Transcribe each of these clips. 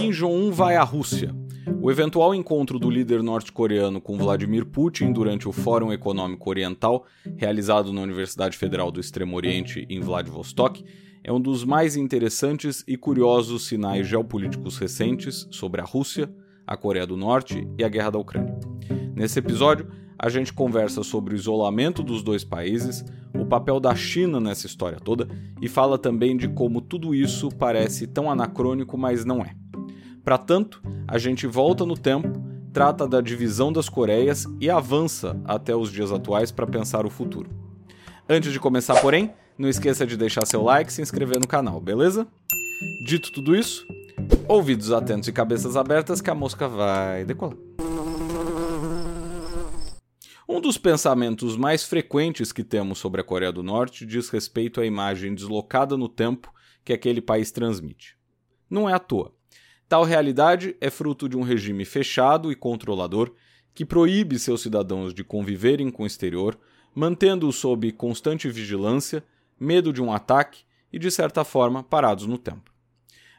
Kim Jong-un vai à Rússia. O eventual encontro do líder norte-coreano com Vladimir Putin durante o Fórum Econômico Oriental, realizado na Universidade Federal do Extremo Oriente em Vladivostok, é um dos mais interessantes e curiosos sinais geopolíticos recentes sobre a Rússia, a Coreia do Norte e a guerra da Ucrânia. Nesse episódio, a gente conversa sobre o isolamento dos dois países, o papel da China nessa história toda e fala também de como tudo isso parece tão anacrônico, mas não é. Para tanto, a gente volta no tempo, trata da divisão das Coreias e avança até os dias atuais para pensar o futuro. Antes de começar, porém, não esqueça de deixar seu like e se inscrever no canal, beleza? Dito tudo isso, ouvidos atentos e cabeças abertas que a mosca vai decolar. Um dos pensamentos mais frequentes que temos sobre a Coreia do Norte diz respeito à imagem deslocada no tempo que aquele país transmite. Não é à toa. Tal realidade é fruto de um regime fechado e controlador que proíbe seus cidadãos de conviverem com o exterior, mantendo-os sob constante vigilância, medo de um ataque e, de certa forma, parados no tempo.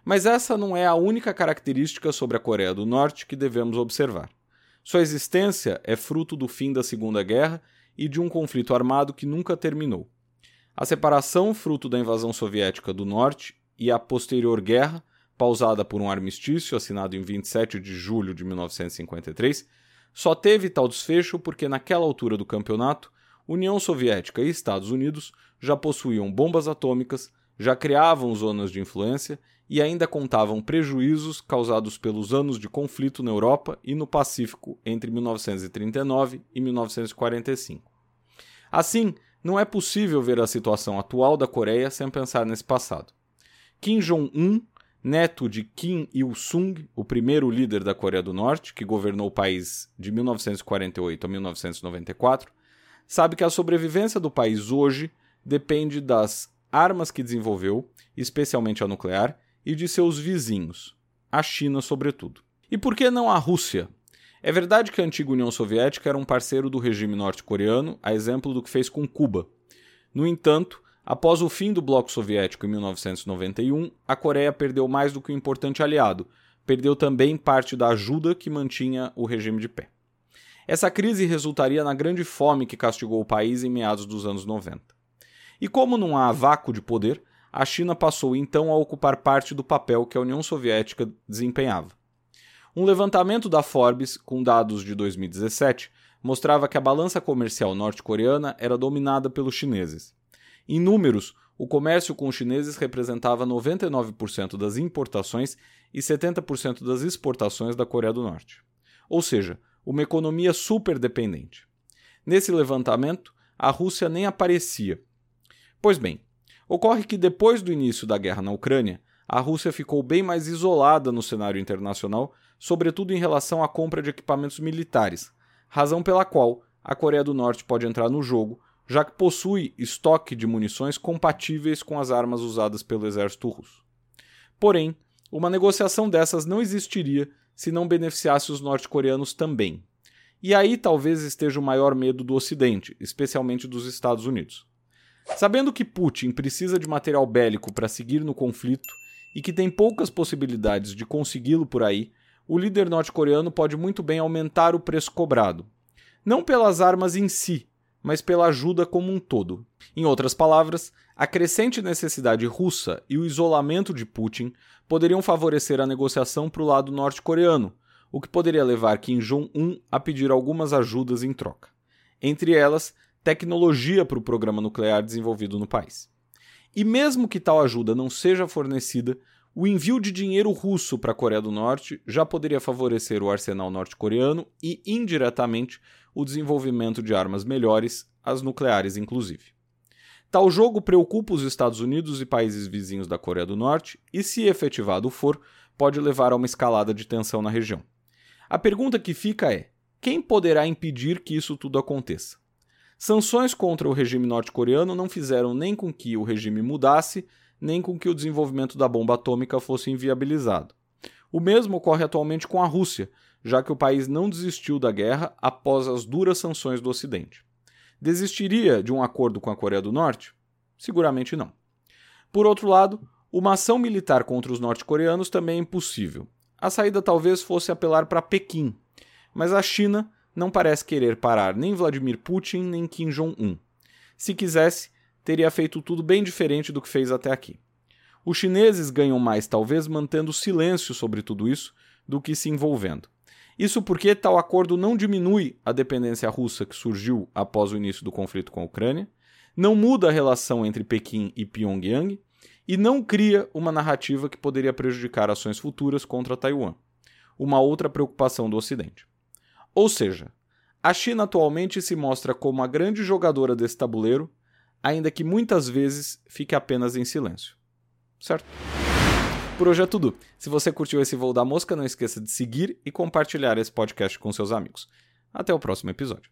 Mas essa não é a única característica sobre a Coreia do Norte que devemos observar. Sua existência é fruto do fim da Segunda Guerra e de um conflito armado que nunca terminou. A separação, fruto da invasão soviética do Norte, e a posterior guerra, pausada por um armistício assinado em 27 de julho de 1953, só teve tal desfecho porque, naquela altura do campeonato, União Soviética e Estados Unidos já possuíam bombas atômicas, já criavam zonas de influência e ainda contavam prejuízos causados pelos anos de conflito na Europa e no Pacífico entre 1939 e 1945. Assim, não é possível ver a situação atual da Coreia sem pensar nesse passado. Kim Jong-un, neto de Kim Il-sung, o primeiro líder da Coreia do Norte, que governou o país de 1948 a 1994, sabe que a sobrevivência do país hoje depende das armas que desenvolveu, especialmente a nuclear, e de seus vizinhos, a China, sobretudo. E por que não a Rússia? É verdade que a antiga União Soviética era um parceiro do regime norte-coreano, a exemplo do que fez com Cuba. No entanto, após o fim do bloco soviético em 1991, a Coreia perdeu mais do que um importante aliado, perdeu também parte da ajuda que mantinha o regime de pé. Essa crise resultaria na grande fome que castigou o país em meados dos anos 90. E como não há vácuo de poder, a China passou então a ocupar parte do papel que a União Soviética desempenhava. Um levantamento da Forbes, com dados de 2017, mostrava que a balança comercial norte-coreana era dominada pelos chineses. Em números, o comércio com os chineses representava 99% das importações e 70% das exportações da Coreia do Norte. Ou seja, uma economia super dependente. Nesse levantamento, a Rússia nem aparecia. Pois bem, Ocorre que depois do início da guerra na Ucrânia, a Rússia ficou bem mais isolada no cenário internacional, sobretudo em relação à compra de equipamentos militares, razão pela qual a Coreia do Norte pode entrar no jogo, já que possui estoque de munições compatíveis com as armas usadas pelo exército russo. Porém, uma negociação dessas não existiria se não beneficiasse os norte-coreanos também. E aí talvez esteja o maior medo do Ocidente, especialmente dos Estados Unidos. Sabendo que Putin precisa de material bélico para seguir no conflito e que tem poucas possibilidades de consegui-lo por aí, o líder norte-coreano pode muito bem aumentar o preço cobrado. Não pelas armas em si, mas pela ajuda como um todo. Em outras palavras, a crescente necessidade russa e o isolamento de Putin poderiam favorecer a negociação para o lado norte-coreano, o que poderia levar Kim Jong-un a pedir algumas ajudas em troca. Entre elas, tecnologia para o programa nuclear desenvolvido no país. E mesmo que tal ajuda não seja fornecida, o envio de dinheiro russo para a Coreia do Norte já poderia favorecer o arsenal norte-coreano e, indiretamente, o desenvolvimento de armas melhores, as nucleares inclusive. Tal jogo preocupa os Estados Unidos e países vizinhos da Coreia do Norte e, se efetivado for, pode levar a uma escalada de tensão na região. A pergunta que fica é: quem poderá impedir que isso tudo aconteça? Sanções contra o regime norte-coreano não fizeram nem com que o regime mudasse, nem com que o desenvolvimento da bomba atômica fosse inviabilizado. O mesmo ocorre atualmente com a Rússia, já que o país não desistiu da guerra após as duras sanções do Ocidente. Desistiria de um acordo com a Coreia do Norte? Seguramente não. Por outro lado, uma ação militar contra os norte-coreanos também é impossível. a saída talvez fosse apelar para Pequim, mas a China não parece querer parar nem Vladimir Putin nem Kim Jong-un. Se quisesse, teria feito tudo bem diferente do que fez até aqui. Os chineses ganham mais, talvez, mantendo silêncio sobre tudo isso do que se envolvendo. Isso porque tal acordo não diminui a dependência russa que surgiu após o início do conflito com a Ucrânia, não muda a relação entre Pequim e Pyongyang e não cria uma narrativa que poderia prejudicar ações futuras contra Taiwan, uma outra preocupação do Ocidente. Ou seja, a China atualmente se mostra como a grande jogadora desse tabuleiro, ainda que muitas vezes fique apenas em silêncio. Certo? Por hoje é tudo. Se você curtiu esse voo da mosca, não esqueça de seguir e compartilhar esse podcast com seus amigos. Até o próximo episódio.